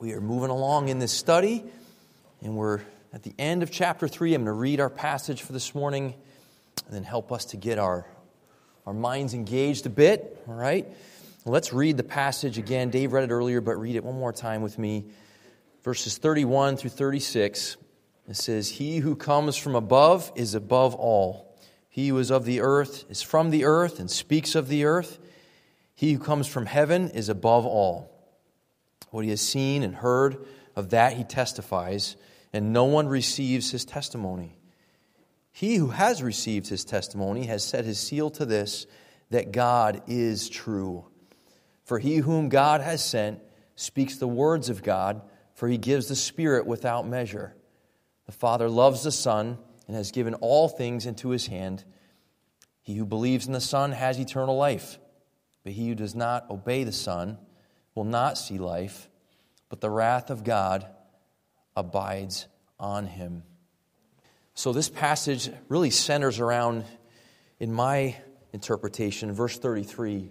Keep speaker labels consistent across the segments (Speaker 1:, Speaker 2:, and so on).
Speaker 1: We are moving along in this study, and we're at the end of chapter 3. I'm going to read our passage for this morning and then help us to get our, our minds engaged a bit. All right? Let's read the passage again. Dave read it earlier, but read it one more time with me. Verses 31 through 36. It says, He who comes from above is above all. He who is of the earth is from the earth and speaks of the earth. He who comes from heaven is above all. What he has seen and heard, of that he testifies, and no one receives his testimony. He who has received his testimony has set his seal to this that God is true. For he whom God has sent speaks the words of God, for he gives the Spirit without measure. The Father loves the Son and has given all things into his hand. He who believes in the Son has eternal life, but he who does not obey the Son, will not see life, but the wrath of God abides on him. So, this passage really centers around, in my interpretation, verse 33,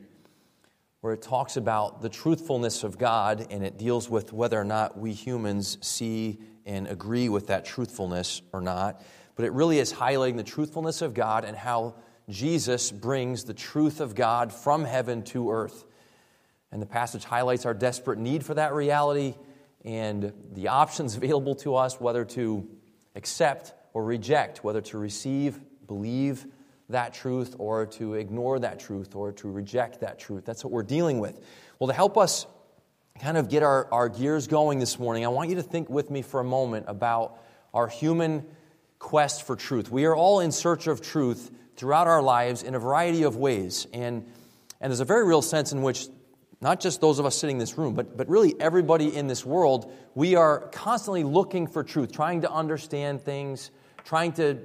Speaker 1: where it talks about the truthfulness of God and it deals with whether or not we humans see and agree with that truthfulness or not. But it really is highlighting the truthfulness of God and how Jesus brings the truth of God from heaven to earth. And the passage highlights our desperate need for that reality and the options available to us, whether to accept or reject, whether to receive, believe that truth, or to ignore that truth, or to reject that truth. That's what we're dealing with. Well, to help us kind of get our, our gears going this morning, I want you to think with me for a moment about our human quest for truth. We are all in search of truth throughout our lives in a variety of ways. And, and there's a very real sense in which not just those of us sitting in this room, but, but really everybody in this world, we are constantly looking for truth, trying to understand things, trying to,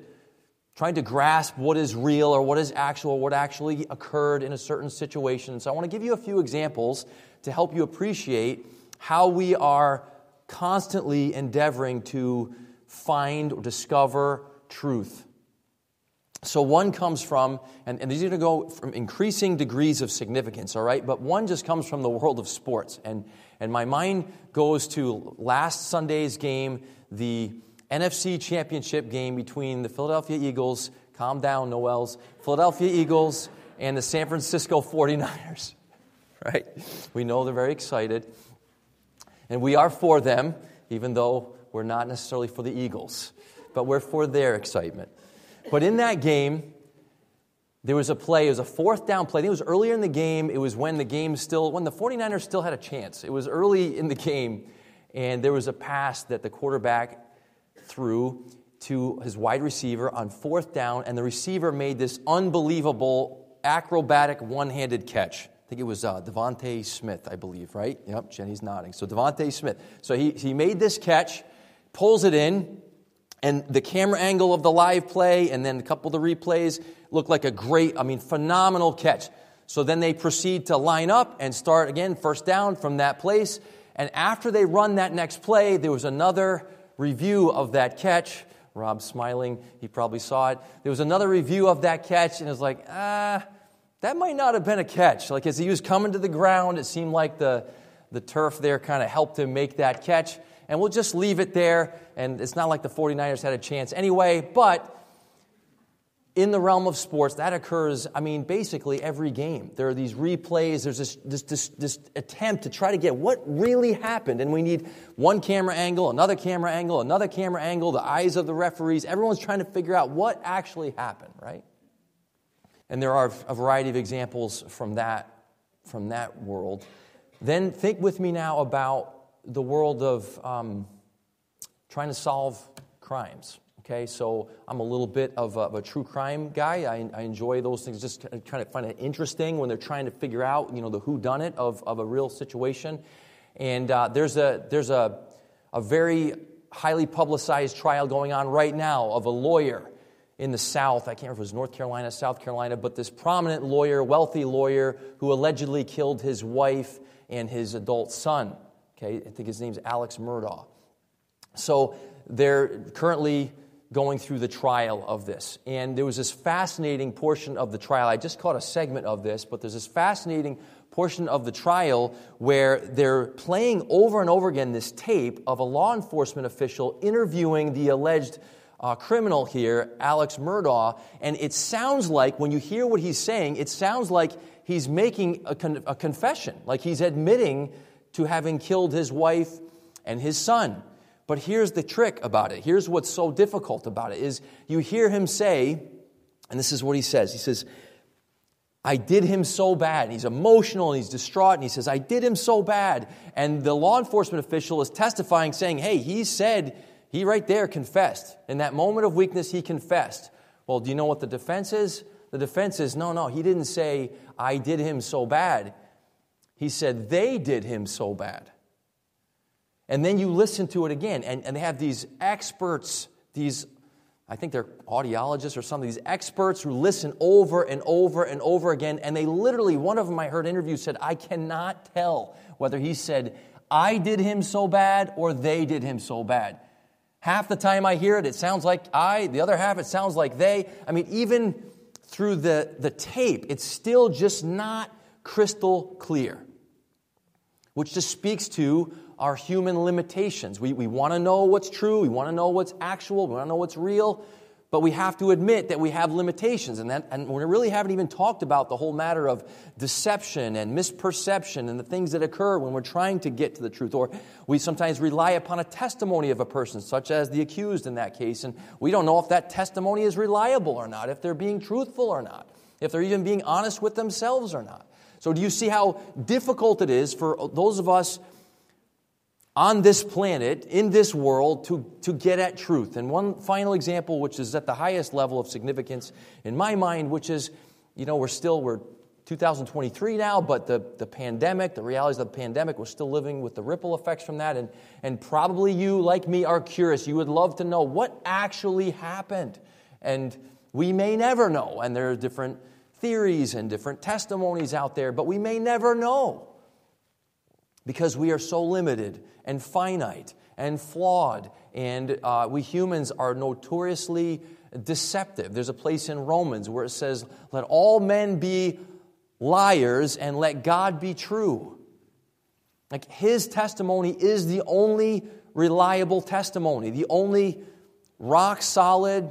Speaker 1: trying to grasp what is real or what is actual, what actually occurred in a certain situation. So I want to give you a few examples to help you appreciate how we are constantly endeavoring to find or discover truth. So one comes from, and, and these are going to go from increasing degrees of significance, all right? But one just comes from the world of sports. And, and my mind goes to last Sunday's game, the NFC championship game between the Philadelphia Eagles, calm down, Noels, Philadelphia Eagles and the San Francisco 49ers, right? We know they're very excited. And we are for them, even though we're not necessarily for the Eagles, but we're for their excitement. But in that game, there was a play, it was a fourth down play. I think it was earlier in the game. It was when the game still, when the 49ers still had a chance. It was early in the game, and there was a pass that the quarterback threw to his wide receiver on fourth down, and the receiver made this unbelievable acrobatic one handed catch. I think it was uh, DeVonta Smith, I believe, right? Yep, Jenny's nodding. So DeVonta Smith. So he, he made this catch, pulls it in, and the camera angle of the live play and then a couple of the replays look like a great, I mean, phenomenal catch. So then they proceed to line up and start again, first down from that place. And after they run that next play, there was another review of that catch. Rob smiling, he probably saw it. There was another review of that catch, and it was like, ah, that might not have been a catch. Like as he was coming to the ground, it seemed like the, the turf there kind of helped him make that catch and we'll just leave it there. And it's not like the 49ers had a chance anyway, but in the realm of sports, that occurs, I mean, basically every game. There are these replays, there's this, this, this, this, attempt to try to get what really happened. And we need one camera angle, another camera angle, another camera angle, the eyes of the referees. Everyone's trying to figure out what actually happened, right? And there are a variety of examples from that, from that world. Then think with me now about the world of um, trying to solve crimes. Okay, so I'm a little bit of a, of a true crime guy. I, I, enjoy those things. Just kind of find it interesting when they're trying to figure out, you know, the who done it of, of a real situation. And uh, there's a there's a a very highly publicized trial going on right now of a lawyer in the South. I can't remember if it was North Carolina, South Carolina, but this prominent lawyer, wealthy lawyer, who allegedly killed his wife and his adult son. Okay, I think his name's Alex Murdaugh. So they're currently going through the trial of this. And there was this fascinating portion of the trial. I just caught a segment of this, but there's this fascinating portion of the trial where they're playing over and over again this tape of a law enforcement official interviewing the alleged uh, criminal here, Alex Murdaugh. And it sounds like, when you hear what he's saying, it sounds like he's making a, con- a confession, like he's admitting to having killed his wife and his son. But here's the trick about it. Here's what's so difficult about it is you hear him say, and this is what he says. He says, I did him so bad. He's emotional and he's distraught and he says, I did him so bad. And the law enforcement official is testifying, saying, Hey, he said, he right there confessed. In that moment of weakness, he confessed. Well, do you know what the defense is? The defense is, No, no, he didn't say, I did him so bad. He said, They did him so bad. And then you listen to it again, and, and they have these experts, these, I think they're audiologists or some of these experts who listen over and over and over again. And they literally, one of them I heard interview said, I cannot tell whether he said, I did him so bad or they did him so bad. Half the time I hear it, it sounds like I, the other half, it sounds like they. I mean, even through the, the tape, it's still just not crystal clear, which just speaks to our human limitations. We, we want to know what's true, we want to know what's actual, we want to know what's real, but we have to admit that we have limitations. And, that, and we really haven't even talked about the whole matter of deception and misperception and the things that occur when we're trying to get to the truth. Or we sometimes rely upon a testimony of a person, such as the accused in that case, and we don't know if that testimony is reliable or not, if they're being truthful or not, if they're even being honest with themselves or not. So, do you see how difficult it is for those of us on this planet, in this world, to, to get at truth. And one final example, which is at the highest level of significance in my mind, which is, you know, we're still, we're 2023 now, but the, the pandemic, the realities of the pandemic, we're still living with the ripple effects from that. And, and probably you, like me, are curious. You would love to know what actually happened. And we may never know. And there are different theories and different testimonies out there, but we may never know because we are so limited and finite and flawed, and uh, we humans are notoriously deceptive. There's a place in Romans where it says, Let all men be liars and let God be true. Like his testimony is the only reliable testimony, the only rock solid,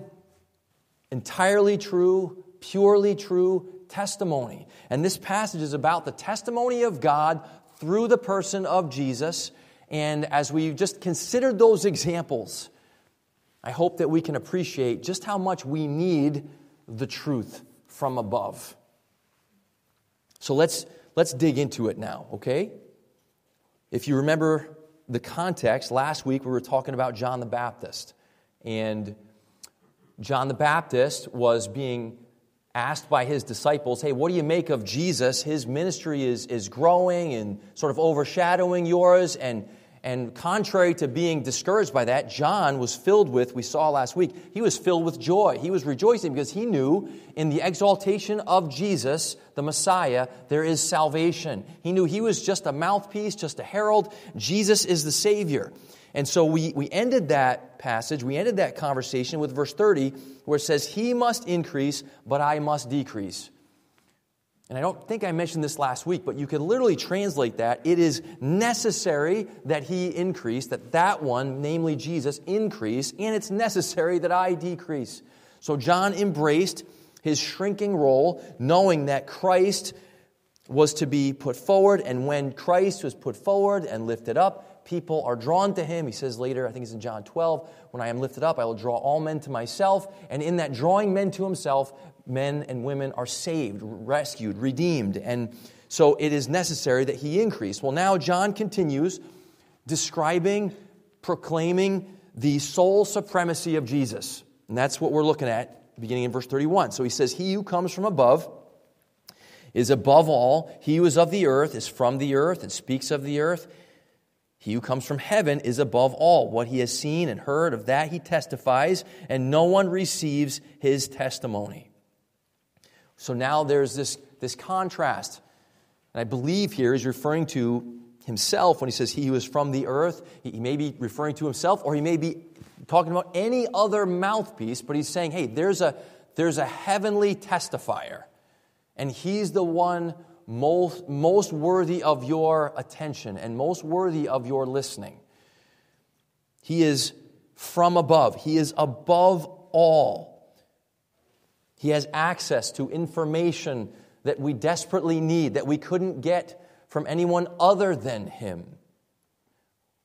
Speaker 1: entirely true, purely true testimony. And this passage is about the testimony of God through the person of Jesus. And as we just considered those examples, I hope that we can appreciate just how much we need the truth from above. So let's, let's dig into it now, okay? If you remember the context, last week we were talking about John the Baptist. And John the Baptist was being asked by his disciples, Hey, what do you make of Jesus? His ministry is, is growing and sort of overshadowing yours. And, and contrary to being discouraged by that, John was filled with, we saw last week, he was filled with joy. He was rejoicing because he knew in the exaltation of Jesus, the Messiah, there is salvation. He knew he was just a mouthpiece, just a herald. Jesus is the Savior. And so we, we ended that passage, we ended that conversation with verse 30, where it says, He must increase, but I must decrease. And I don't think I mentioned this last week, but you can literally translate that. It is necessary that he increase, that that one, namely Jesus, increase, and it's necessary that I decrease. So John embraced his shrinking role, knowing that Christ was to be put forward, and when Christ was put forward and lifted up, people are drawn to him. He says later, I think it's in John 12, when I am lifted up, I will draw all men to myself. And in that drawing men to himself, men and women are saved, rescued, redeemed. And so it is necessary that he increase. Well, now John continues describing, proclaiming the sole supremacy of Jesus. And that's what we're looking at beginning in verse 31. So he says, He who comes from above is above all. He who is of the earth is from the earth and speaks of the earth. He who comes from heaven is above all. What he has seen and heard of that he testifies, and no one receives his testimony. So now there's this, this contrast. And I believe here is referring to himself when he says he who is from the earth. He may be referring to himself, or he may be talking about any other mouthpiece, but he's saying, hey, there's a, there's a heavenly testifier, and he's the one most, most worthy of your attention and most worthy of your listening. He is from above, he is above all. He has access to information that we desperately need, that we couldn't get from anyone other than him.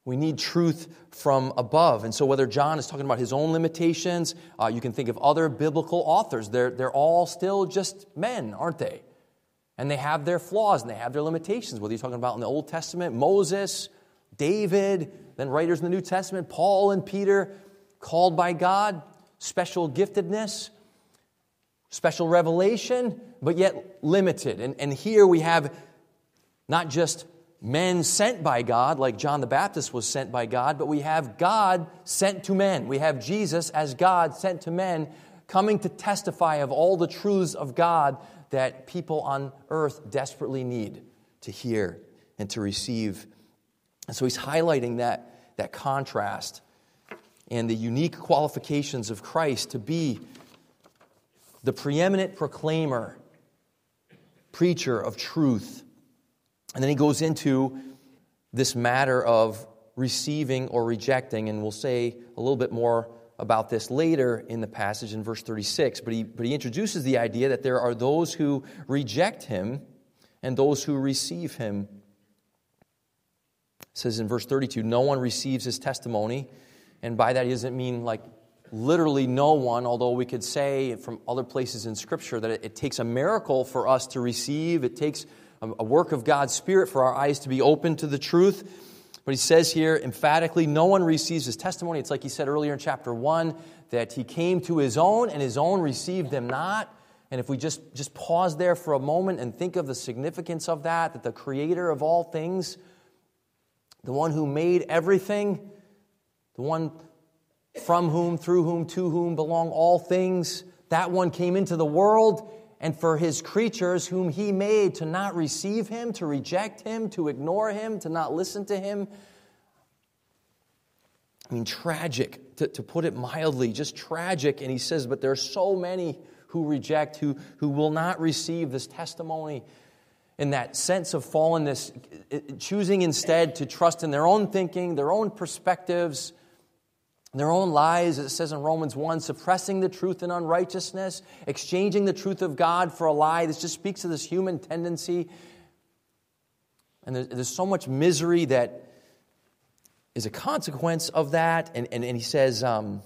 Speaker 1: We need truth from above. And so, whether John is talking about his own limitations, uh, you can think of other biblical authors. They're, they're all still just men, aren't they? And they have their flaws and they have their limitations. Whether you're talking about in the Old Testament, Moses, David, then writers in the New Testament, Paul and Peter, called by God, special giftedness, special revelation, but yet limited. And, and here we have not just men sent by God, like John the Baptist was sent by God, but we have God sent to men. We have Jesus as God sent to men, coming to testify of all the truths of God that people on earth desperately need to hear and to receive. And so he's highlighting that, that contrast and the unique qualifications of Christ to be the preeminent proclaimer, preacher of truth and then he goes into this matter of receiving or rejecting, and we'll say a little bit more about this later in the passage in verse 36. But he, but he introduces the idea that there are those who reject him and those who receive him. It says in verse 32 no one receives his testimony. And by that, he doesn't mean like literally no one, although we could say from other places in Scripture that it, it takes a miracle for us to receive. It takes a work of God's Spirit for our eyes to be open to the truth. But he says here emphatically, no one receives his testimony. It's like he said earlier in chapter 1 that he came to his own and his own received him not. And if we just, just pause there for a moment and think of the significance of that, that the creator of all things, the one who made everything, the one from whom, through whom, to whom belong all things, that one came into the world and for his creatures whom he made to not receive him, to reject him, to ignore him, to not listen to him. I mean, tragic, to, to put it mildly, just tragic. And he says, but there are so many who reject, who, who will not receive this testimony in that sense of fallenness, choosing instead to trust in their own thinking, their own perspectives, their own lies, as it says in Romans 1, suppressing the truth in unrighteousness, exchanging the truth of God for a lie. This just speaks to this human tendency. And there's, there's so much misery that is a consequence of that. And, and, and he says, um,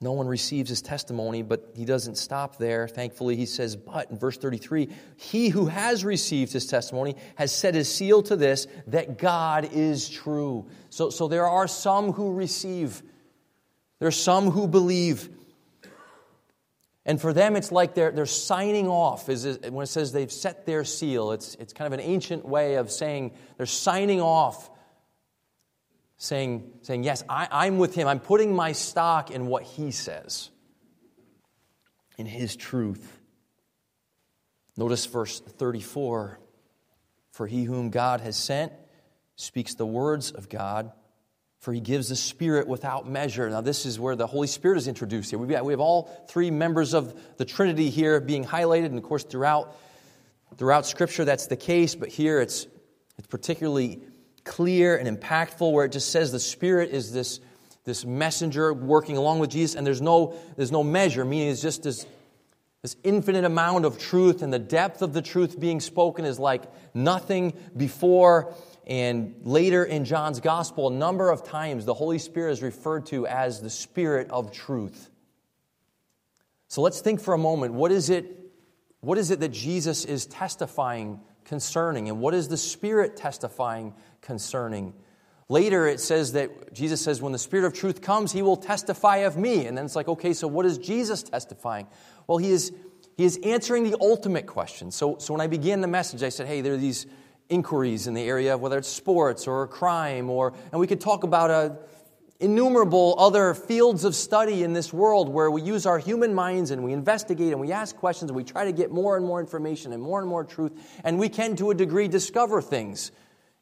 Speaker 1: no one receives his testimony, but he doesn't stop there. Thankfully, he says, But in verse 33, he who has received his testimony has set his seal to this that God is true. So, so there are some who receive, there are some who believe. And for them, it's like they're, they're signing off. Is when it says they've set their seal, it's, it's kind of an ancient way of saying they're signing off saying, saying Yes, I, I'm with him. I'm putting my stock in what he says, in his truth. Notice verse 34 For he whom God has sent speaks the words of God, for he gives the Spirit without measure. Now, this is where the Holy Spirit is introduced here. we have all three members of the Trinity here being highlighted, and of course, throughout, throughout Scripture, that's the case, but here it's, it's particularly clear and impactful where it just says the Spirit is this, this messenger working along with Jesus, and there's no, there's no measure, meaning it's just this, this infinite amount of truth, and the depth of the truth being spoken is like nothing before. And later in John's gospel, a number of times the Holy Spirit is referred to as the Spirit of truth. So let's think for a moment what is it, what is it that Jesus is testifying concerning, and what is the Spirit testifying concerning. Later, it says that Jesus says, when the Spirit of truth comes, he will testify of me. And then it's like, okay, so what is Jesus testifying? Well, he is, he is answering the ultimate question. So, so when I began the message, I said, hey, there are these inquiries in the area of whether it's sports or crime, or, and we could talk about a, innumerable other fields of study in this world where we use our human minds and we investigate and we ask questions and we try to get more and more information and more and more truth, and we can, to a degree, discover things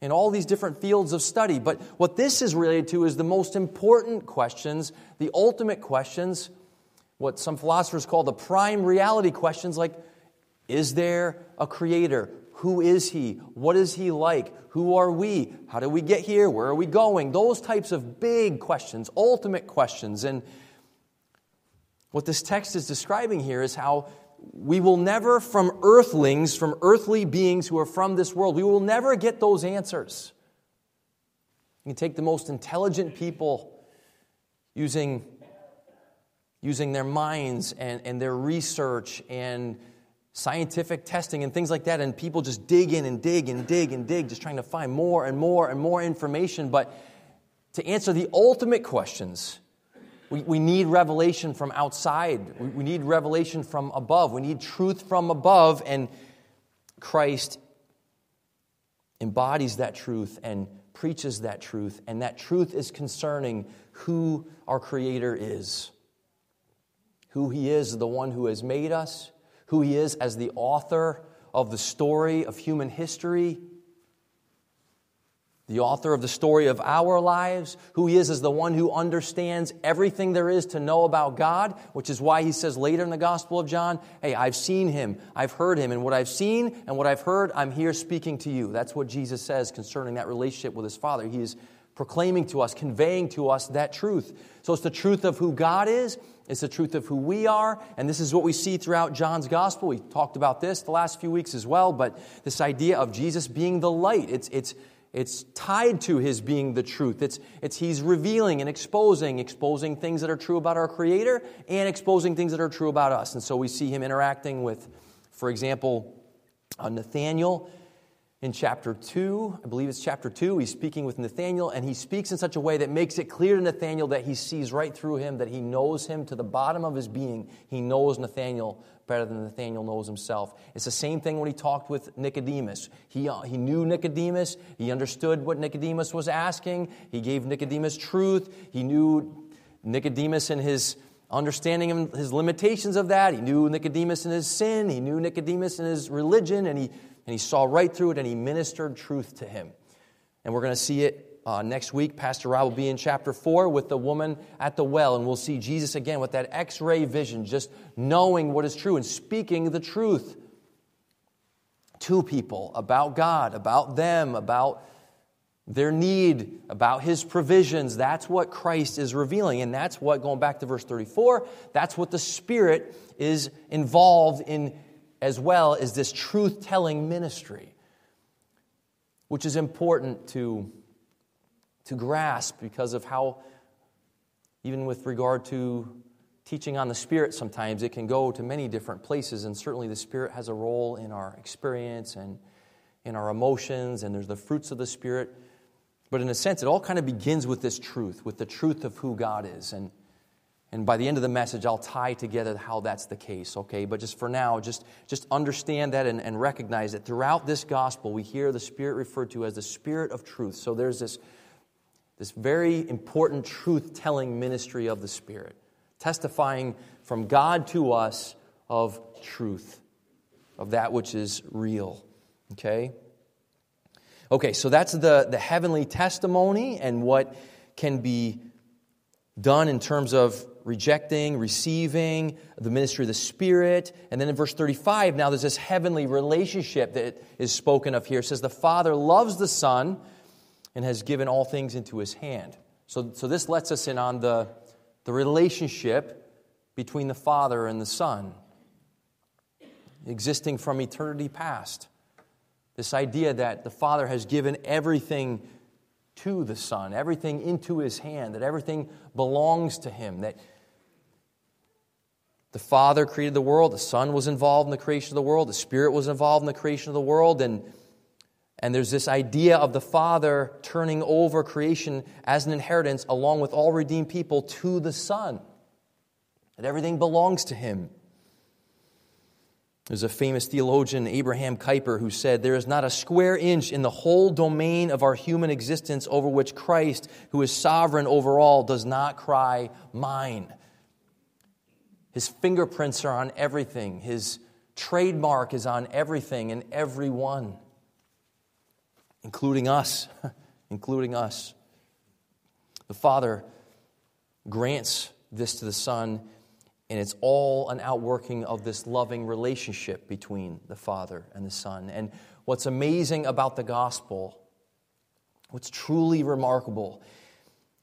Speaker 1: in all these different fields of study. But what this is related to is the most important questions, the ultimate questions, what some philosophers call the prime reality questions like is there a creator? Who is he? What is he like? Who are we? How do we get here? Where are we going? Those types of big questions, ultimate questions. And what this text is describing here is how we will never, from earthlings, from earthly beings who are from this world, we will never get those answers. You can take the most intelligent people using, using their minds and, and their research and scientific testing and things like that, and people just dig in and dig and dig and dig, just trying to find more and more and more information. But to answer the ultimate questions, we, we need revelation from outside. We, we need revelation from above. We need truth from above, and Christ embodies that truth and preaches that truth, and that truth is concerning who our Creator is. Who He is, the one who has made us, who He is as the author of the story of human history the author of the story of our lives, who he is as the one who understands everything there is to know about God, which is why he says later in the Gospel of John, Hey, I've seen him, I've heard him, and what I've seen and what I've heard, I'm here speaking to you. That's what Jesus says concerning that relationship with his Father. He is proclaiming to us, conveying to us that truth. So it's the truth of who God is, it's the truth of who we are, and this is what we see throughout John's gospel. We talked about this the last few weeks as well, but this idea of Jesus being the light. It's, it's, it's tied to his being the truth. It's, it's he's revealing and exposing, exposing things that are true about our Creator and exposing things that are true about us. And so we see him interacting with, for example, uh, Nathaniel in chapter 2. I believe it's chapter 2. He's speaking with Nathaniel, and he speaks in such a way that makes it clear to Nathaniel that he sees right through him, that he knows him to the bottom of his being. He knows Nathaniel better than Nathaniel knows himself. It's the same thing when he talked with Nicodemus. He, uh, he knew Nicodemus, he understood what Nicodemus was asking, he gave Nicodemus truth, he knew Nicodemus and his understanding his limitations of that. He knew Nicodemus and his sin, he knew Nicodemus and his religion, and he, and he saw right through it and he ministered truth to him. And we're going to see it uh, next week, Pastor Rob will be in chapter 4 with the woman at the well, and we'll see Jesus again with that x ray vision, just knowing what is true and speaking the truth to people about God, about them, about their need, about His provisions. That's what Christ is revealing, and that's what, going back to verse 34, that's what the Spirit is involved in as well as this truth telling ministry, which is important to to grasp because of how, even with regard to teaching on the Spirit, sometimes it can go to many different places, and certainly the Spirit has a role in our experience and in our emotions, and there's the fruits of the Spirit. But in a sense, it all kind of begins with this truth, with the truth of who God is. And, and by the end of the message, I'll tie together how that's the case, okay? But just for now, just, just understand that and, and recognize that throughout this gospel, we hear the Spirit referred to as the Spirit of truth. So there's this this very important truth telling ministry of the Spirit, testifying from God to us of truth, of that which is real. Okay? Okay, so that's the, the heavenly testimony and what can be done in terms of rejecting, receiving, the ministry of the Spirit. And then in verse 35, now there's this heavenly relationship that is spoken of here. It says, The Father loves the Son and has given all things into his hand. So, so this lets us in on the, the relationship between the Father and the Son, existing from eternity past. This idea that the Father has given everything to the Son, everything into his hand, that everything belongs to him, that the Father created the world, the Son was involved in the creation of the world, the Spirit was involved in the creation of the world, and and there's this idea of the Father turning over creation as an inheritance, along with all redeemed people, to the Son. That everything belongs to Him. There's a famous theologian, Abraham Kuyper, who said, There is not a square inch in the whole domain of our human existence over which Christ, who is sovereign over all, does not cry, Mine. His fingerprints are on everything, His trademark is on everything and everyone. including us, including us. The Father grants this to the Son, and it's all an outworking of this loving relationship between the Father and the Son. And what's amazing about the gospel, what's truly remarkable,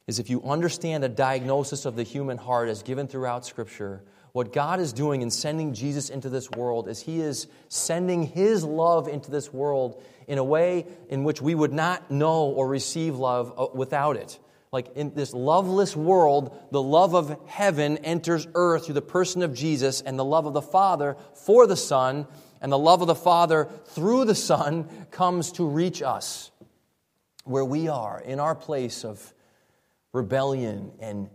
Speaker 1: is if you understand the diagnosis of the human heart as given throughout Scripture, what God is doing in sending Jesus into this world is He is sending His love into this world in a way in which we would not know or receive love uh, without it. Like in this loveless world, the love of heaven enters earth through the person of Jesus, and the love of the Father for the Son, and the love of the Father through the Son comes to reach us where we are in our place of rebellion and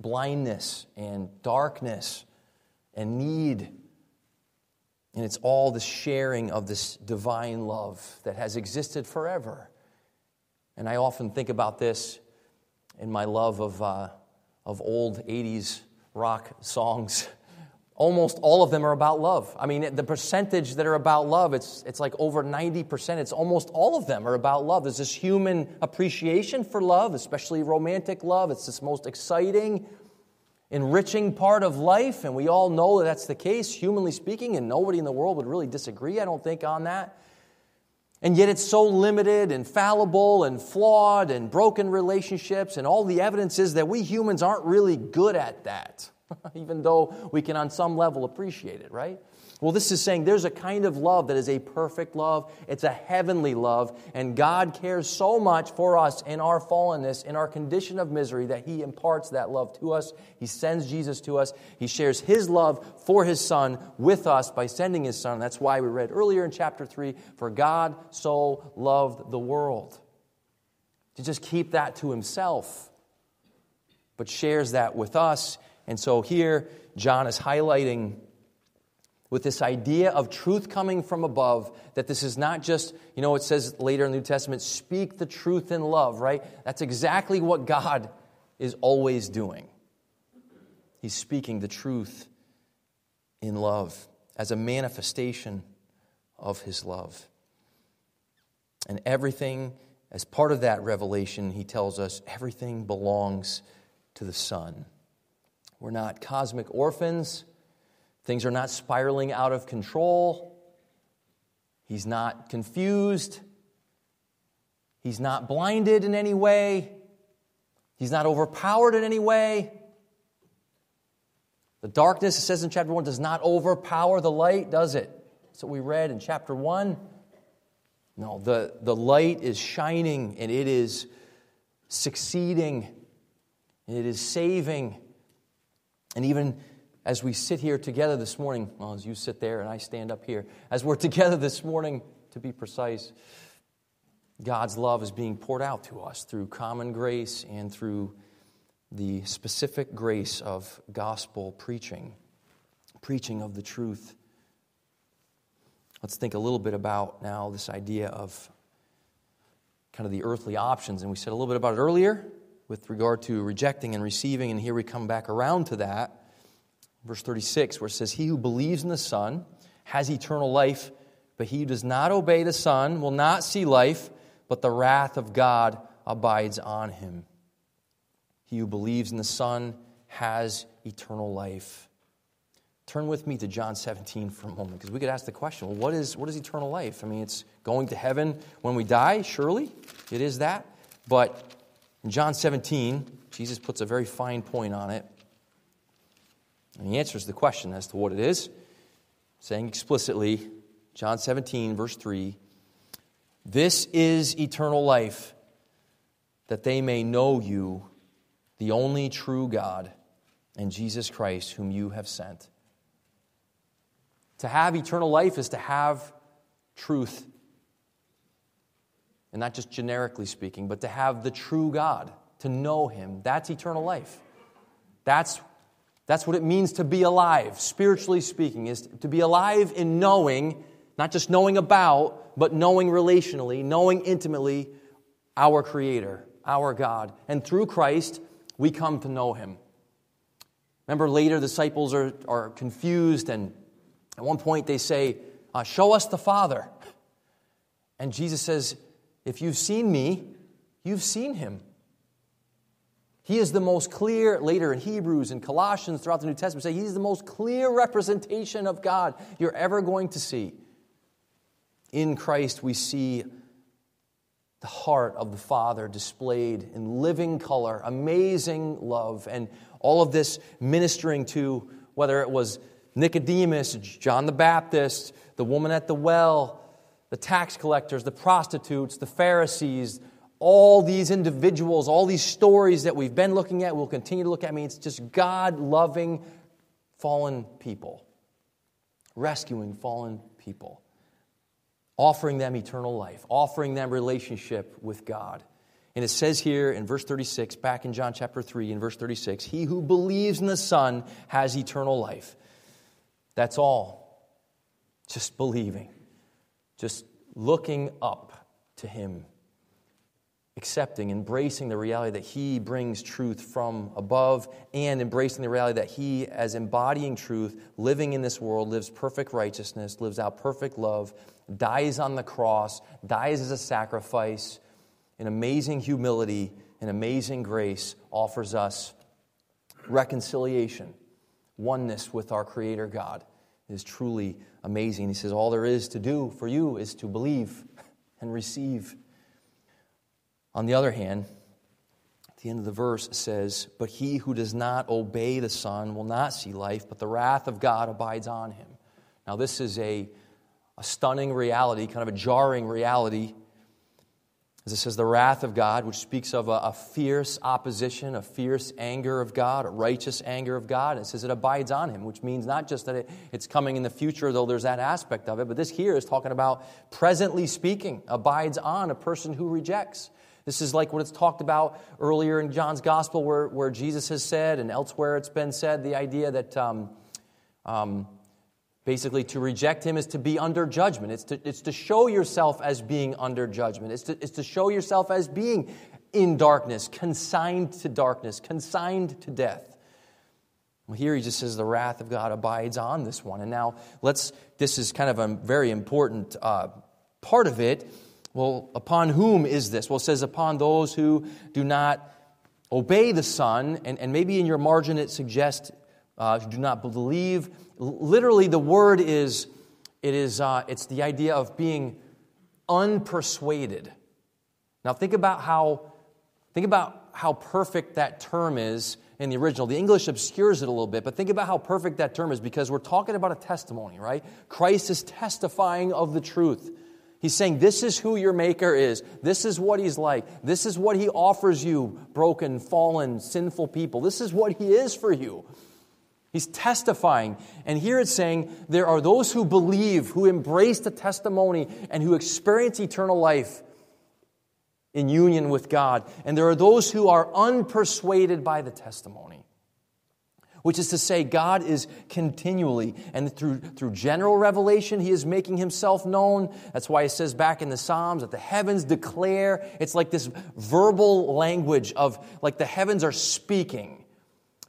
Speaker 1: blindness and darkness and need. And it's all the sharing of this divine love that has existed forever. And I often think about this in my love of, uh, of old 80s rock songs. Almost all of them are about love. I mean, the percentage that are about love, it's, it's like over 90%. It's almost all of them are about love. There's this human appreciation for love, especially romantic love. It's this most exciting, enriching part of life, and we all know that that's the case, humanly speaking, and nobody in the world would really disagree, I don't think, on that. And yet it's so limited and fallible and flawed and broken relationships, and all the evidence is that we humans aren't really good at that, even though we can, on some level, appreciate it, right? Well, this is saying there's a kind of love that is a perfect love. It's a heavenly love. And God cares so much for us in our fallenness, in our condition of misery, that He imparts that love to us. He sends Jesus to us. He shares His love for His Son with us by sending His Son. That's why we read earlier in chapter 3 For God so loved the world. To just keep that to Himself, but shares that with us. And so here, John is highlighting with this idea of truth coming from above, that this is not just, you know, it says later in the New Testament, speak the truth in love, right? That's exactly what God is always doing. He's speaking the truth in love as a manifestation of his love. And everything, as part of that revelation, he tells us everything belongs to the Son. We're not cosmic orphans. Things are not spiraling out of control. He's not confused. He's not blinded in any way. He's not overpowered in any way. The darkness, it says in chapter 1, does not overpower the light, does it? That's what we read in chapter 1. No, the, the light is shining and it is succeeding and it is saving. And even as we sit here together this morning, well, as you sit there and I stand up here, as we're together this morning, to be precise, God's love is being poured out to us through common grace and through the specific grace of gospel preaching, preaching of the truth. Let's think a little bit about now this idea of kind of the earthly options. And we said a little bit about it earlier with regard to rejecting and receiving, and here we come back around to that verse 36, where it says, He who believes in the Son has eternal life, but he who does not obey the Son will not see life, but the wrath of God abides on him. He who believes in the Son has eternal life. Turn with me to John 17 for a moment, because we could ask the question well, what is, what is eternal life? I mean, it's going to heaven when we die, surely. It is that. But in John 17, Jesus puts a very fine point on it. And he answers the question as to what it is, saying explicitly, John 17, verse 3 This is eternal life, that they may know you, the only true God, and Jesus Christ, whom you have sent. To have eternal life is to have truth. And not just generically speaking, but to have the true God, to know Him. That's eternal life. That's that's what it means to be alive, spiritually speaking, is to be alive in knowing, not just knowing about, but knowing relationally, knowing intimately our Creator, our God. And through Christ, we come to know Him. Remember, later, disciples are, are confused, and at one point they say, uh, Show us the Father. And Jesus says, If you've seen me, you've seen him. He is the most clear, later in Hebrews and Colossians throughout the New Testament, say he's the most clear representation of God you're ever going to see. In Christ, we see the heart of the Father displayed in living color, amazing love, and all of this ministering to whether it was Nicodemus, John the Baptist, the woman at the well, the tax collectors, the prostitutes, the Pharisees, all these individuals, all these stories that we've been looking at, we'll continue to look at. I mean, it's just God loving fallen people, rescuing fallen people offering them eternal life, offering them relationship with God. And it says here in verse 36, back in John chapter 3, in verse 36, He who believes in the Son has eternal life. That's all. Just believing, just looking up to Him, accepting, embracing the reality that He brings truth from above, and embracing the reality that He, as embodying truth, living in this world, lives perfect righteousness, lives out perfect love dies on the cross, dies as a sacrifice, in amazing humility and amazing grace, offers us reconciliation, oneness with our Creator God. Is truly amazing. He says, All there is to do for you is to believe and receive. On the other hand, at the end of the verse says, But he who does not obey the Son will not see life, but the wrath of God abides on him. Now, this is a a stunning reality, kind of a jarring reality. As it says, the wrath of God, which speaks of a, a, fierce opposition, a fierce anger of God, a righteous anger of God. And it says it abides on him, which means not just that it, it's coming in the future, though there's that aspect of it, but this here is talking about presently speaking, abides on a person who rejects. This is like what it's talked about earlier in John's gospel, where, where Jesus has said, and elsewhere it's been said, the idea that. Um, um, Basically, to reject him is to be under judgment. It's to, it's to show yourself as being under judgment. It's to, it's to show yourself as being in darkness, consigned to darkness, consigned to death. Well, here he just says the wrath of God abides on this one. And now let's, this is kind of a very important uh, part of it. Well, upon whom is this? Well, it says upon those who do not obey the Son. And, and maybe in your margin it suggests uh, do not believe. Literally, the word is, it is uh, it's the idea of being unpersuaded. Now, think about how, think about how perfect that term is in the original. The English obscures it a little bit, but think about how perfect that term is because we're talking about a testimony, right? Christ is testifying of the truth. He's saying, This is who your Maker is. This is what He's like. This is what He offers you, broken, fallen, sinful people. This is what He is for you. He's testifying. And here it's saying there are those who believe, who embrace the testimony, and who experience eternal life in union with God. And there are those who are unpersuaded by the testimony. Which is to say, God is continually, and through, through general revelation, He is making Himself known. That's why it says back in the Psalms that the heavens declare. It's like this verbal language of, like the heavens are speaking.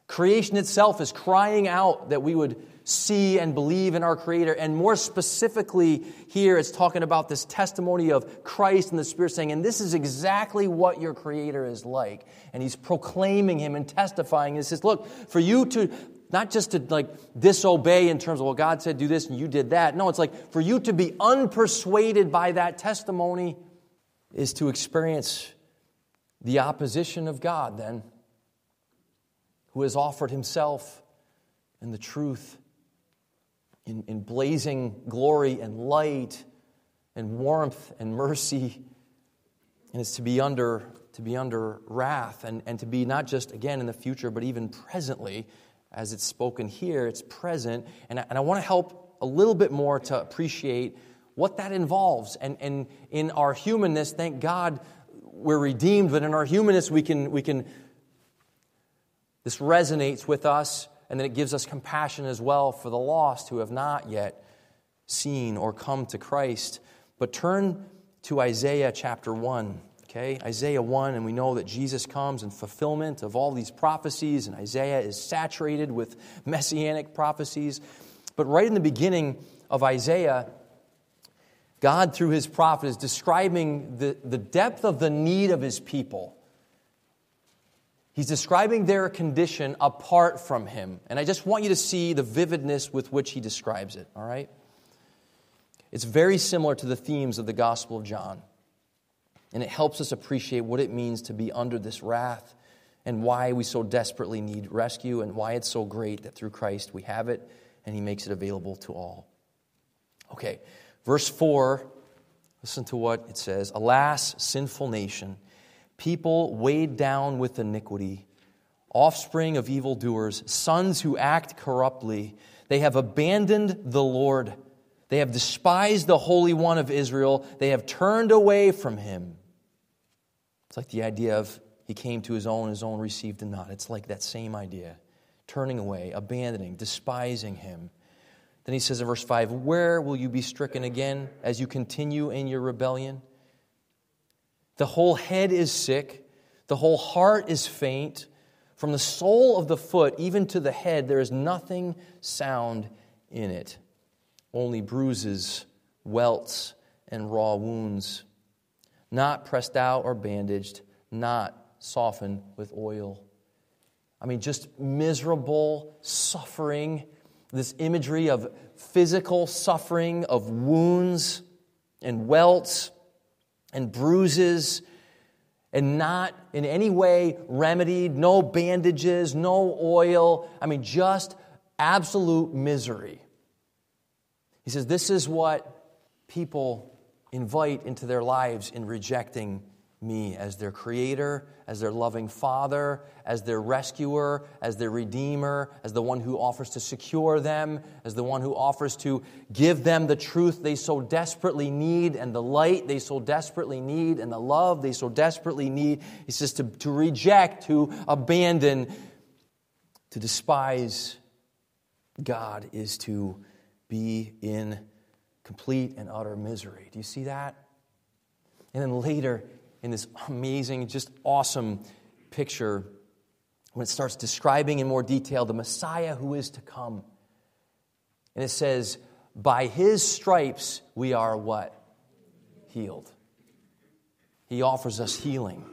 Speaker 1: Creation itself is crying out that we would see and believe in our Creator. And more specifically, here it's talking about this testimony of Christ and the Spirit saying, and this is exactly what your Creator is like. And He's proclaiming Him and testifying. And He says, look, for you to not just to like disobey in terms of, well, God said do this and you did that. No, it's like for you to be unpersuaded by that testimony is to experience the opposition of God then who has offered himself and the truth in, in blazing glory and light and warmth and mercy. And it's to be under, to be under wrath and, and to be not just, again, in the future, but even presently, as it's spoken here, it's present. And I, and I want to help a little bit more to appreciate what that involves. And, and in our humanness, thank God we're redeemed, but in our humanness, we can, we can this resonates with us, and then it gives us compassion as well for the lost who have not yet seen or come to Christ. But turn to Isaiah chapter 1. Okay, Isaiah 1, and we know that Jesus comes in fulfillment of all these prophecies, and Isaiah is saturated with messianic prophecies. But right in the beginning of Isaiah, God, through his prophet, is describing the, the depth of the need of his people. He's describing their condition apart from him. And I just want you to see the vividness with which he describes it, all right? It's very similar to the themes of the Gospel of John. And it helps us appreciate what it means to be under this wrath and why we so desperately need rescue and why it's so great that through Christ we have it and he makes it available to all. Okay, verse 4, listen to what it says Alas, sinful nation, people weighed down with iniquity, offspring of evildoers, sons who act corruptly. They have abandoned the Lord. They have despised the Holy One of Israel. They have turned away from him. It's like the idea of he came to his own, his own received him not. It's like that same idea turning away, abandoning, despising him. Then he says in verse 5 Where will you be stricken again as you continue in your rebellion? The whole head is sick, the whole heart is faint. From the sole of the foot even to the head, there is nothing sound in it, only bruises, welts, and raw wounds, not pressed out or bandaged, not softened with oil. I mean, just miserable suffering, this imagery of physical suffering, of wounds and welts and bruises, and not in any way remedied, no bandages, no oil. I mean, just absolute misery. He says, This is what people invite into their lives in rejecting me as their creator, as their loving father, as their rescuer, as their redeemer, as the one who offers to secure them, as the one who offers to give them the truth they so desperately need, and the light they so desperately need, and the love they so desperately need. He says to, to reject, to abandon, to despise God is to be in complete and utter misery. Do you see that? And then later, in this amazing, just awesome picture when it starts describing in more detail the Messiah who is to come. And it says, By his stripes we are what? Healed. He offers us healing.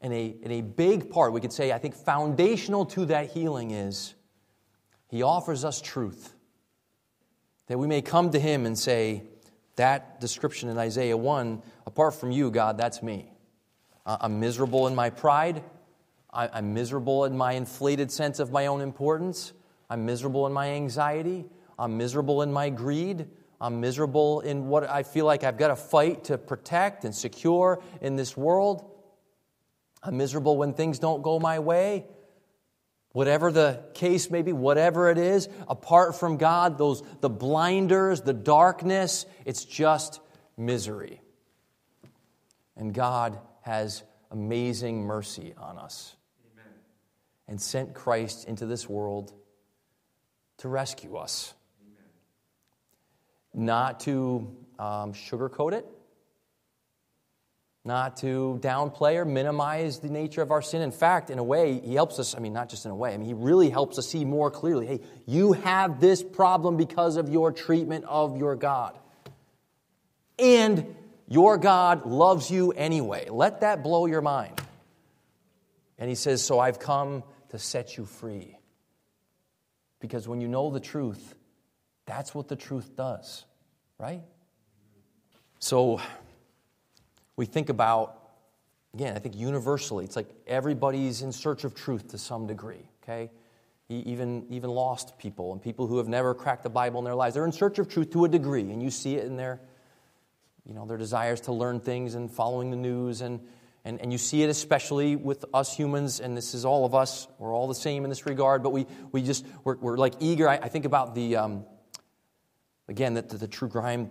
Speaker 1: And a, and a big part, we could say, I think foundational to that healing is he offers us truth. That we may come to him and say, that description in Isaiah 1 apart from you, God, that's me. I'm miserable in my pride. I'm miserable in my inflated sense of my own importance. I'm miserable in my anxiety. I'm miserable in my greed. I'm miserable in what I feel like I've got to fight to protect and secure in this world. I'm miserable when things don't go my way. Whatever the case may be, whatever it is, apart from God, those the blinders, the darkness, it's just misery. And God has amazing mercy on us. Amen. And sent Christ into this world to rescue us. Amen. Not to um, sugarcoat it, not to downplay or minimize the nature of our sin. In fact, in a way, he helps us. I mean, not just in a way, I mean, he really helps us see more clearly hey, you have this problem because of your treatment of your God. And your God loves you anyway. Let that blow your mind. And he says, So I've come to set you free. Because when you know the truth, that's what the truth does, right? So, we think about, again, I think universally, it's like everybody's in search of truth to some degree, okay? Even, even lost people and people who have never cracked the Bible in their lives, they're in search of truth to a degree, and you see it in their, you know, their desires to learn things and following the news, and, and, and you see it especially with us humans, and this is all of us, we're all the same in this regard, but we, we just, we're, we're like eager. I, I think about the, um, again, the, the, the true crime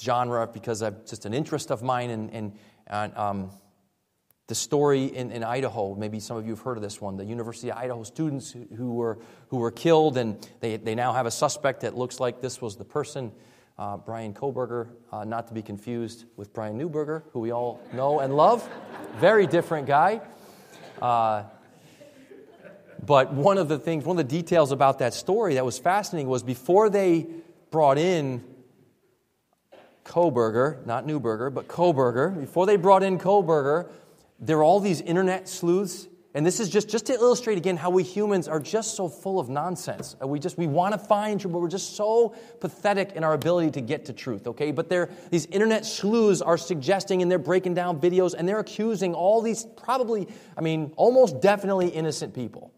Speaker 1: genre because of just an interest of mine and, and, um, the story in, in, Idaho. Maybe some of you have heard of this one. The University of Idaho students who, who were, who were killed, and they, they now have a suspect that looks like this was the person. Uh, Bryan Kohberger, uh, not to be confused with Brian Newberger, who we all know and love. Very different guy. Uh, but one of the things, one of the details about that story that was fascinating was before they brought in Kohberger, not Newberger, but Kohberger, before they brought in Kohberger, there were all these internet sleuths. And this is just, just to illustrate again how we humans are just so full of nonsense. Uh, we just we want to find truth, but we're just so pathetic in our ability to get to truth, okay? But they're, these internet sleuths are suggesting and they're breaking down videos and they're accusing all these probably, I mean, almost definitely innocent people.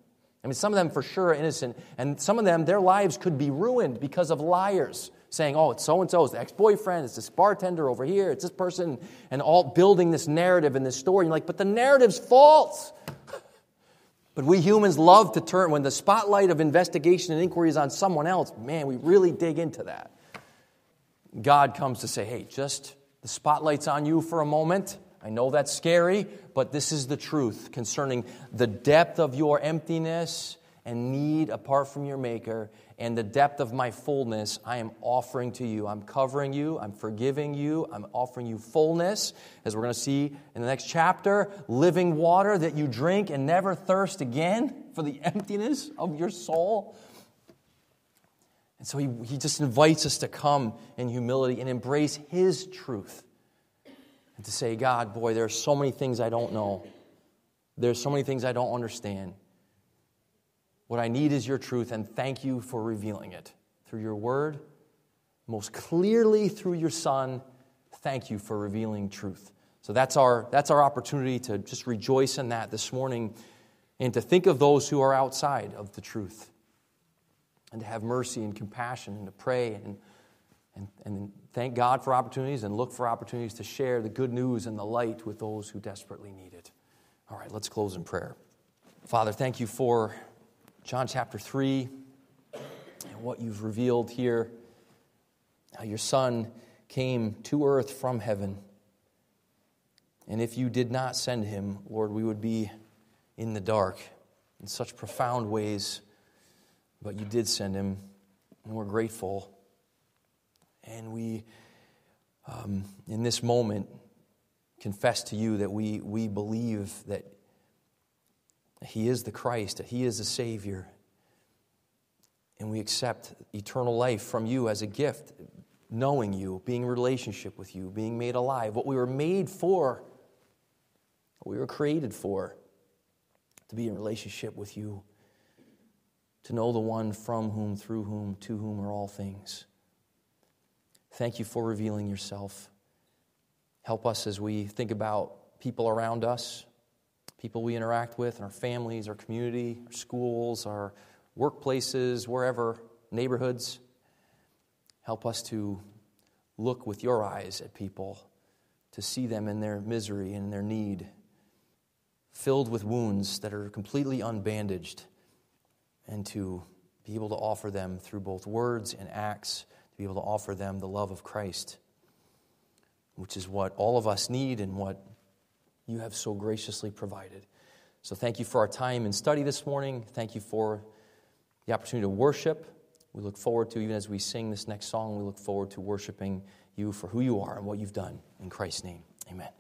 Speaker 1: I mean, some of them for sure are innocent, and some of them, their lives could be ruined because of liars saying, oh, it's so and so, it's the ex boyfriend, it's this bartender over here, it's this person, and all building this narrative and this story. And you're like, but the narrative's false. but we humans love to turn, when the spotlight of investigation and inquiry is on someone else, man, we really dig into that. God comes to say, hey, just the spotlight's on you for a moment. I know that's scary, but this is the truth concerning the depth of your emptiness and need apart from your Maker and the depth of my fullness I am offering to you. I'm covering you, I'm forgiving you, I'm offering you fullness, as we're going to see in the next chapter, living water that you drink and never thirst again for the emptiness of your soul. And so he, he just invites us to come in humility and embrace his truth. And to say, God, boy, there are so many things I don't know. There's so many things I don't understand. What I need is your truth, and thank you for revealing it through your word, most clearly through your Son. Thank you for revealing truth. So that's our, that's our opportunity to just rejoice in that this morning and to think of those who are outside of the truth and to have mercy and compassion and to pray and, and, and thank God for opportunities and look for opportunities to share the good news and the light with those who desperately need it. All right, let's close in prayer. Father, thank you for John chapter 3 and what you've revealed here. How your Son came to earth from heaven. And if you did not send him, Lord, we would be in the dark in such profound ways. But you did send him, and we're grateful. And we, um, in this moment, confess to you that we, we believe that he is the Christ, He is the Savior. And we accept eternal life from you as a gift, knowing you, being in relationship with you, being made alive, what we were made for, what we were created for, to be in relationship with you, to know the one from whom, through whom, to whom are all things. Thank you for revealing yourself. Help us as we think about people around us people we interact with, our families, our community, our schools, our workplaces, wherever, neighborhoods. Help us to look with your eyes at people, to see them in their misery and their need, filled with wounds that are completely unbandaged, and to be able to offer them through both words and acts, to be able to offer them the love of Christ, which is what all of us need and what you have so graciously provided. So thank you for our time and study this morning. Thank you for the opportunity to worship. We look forward to, even as we sing this next song, we look forward to worshiping you for who you are and what you've done. In Christ's name, amen.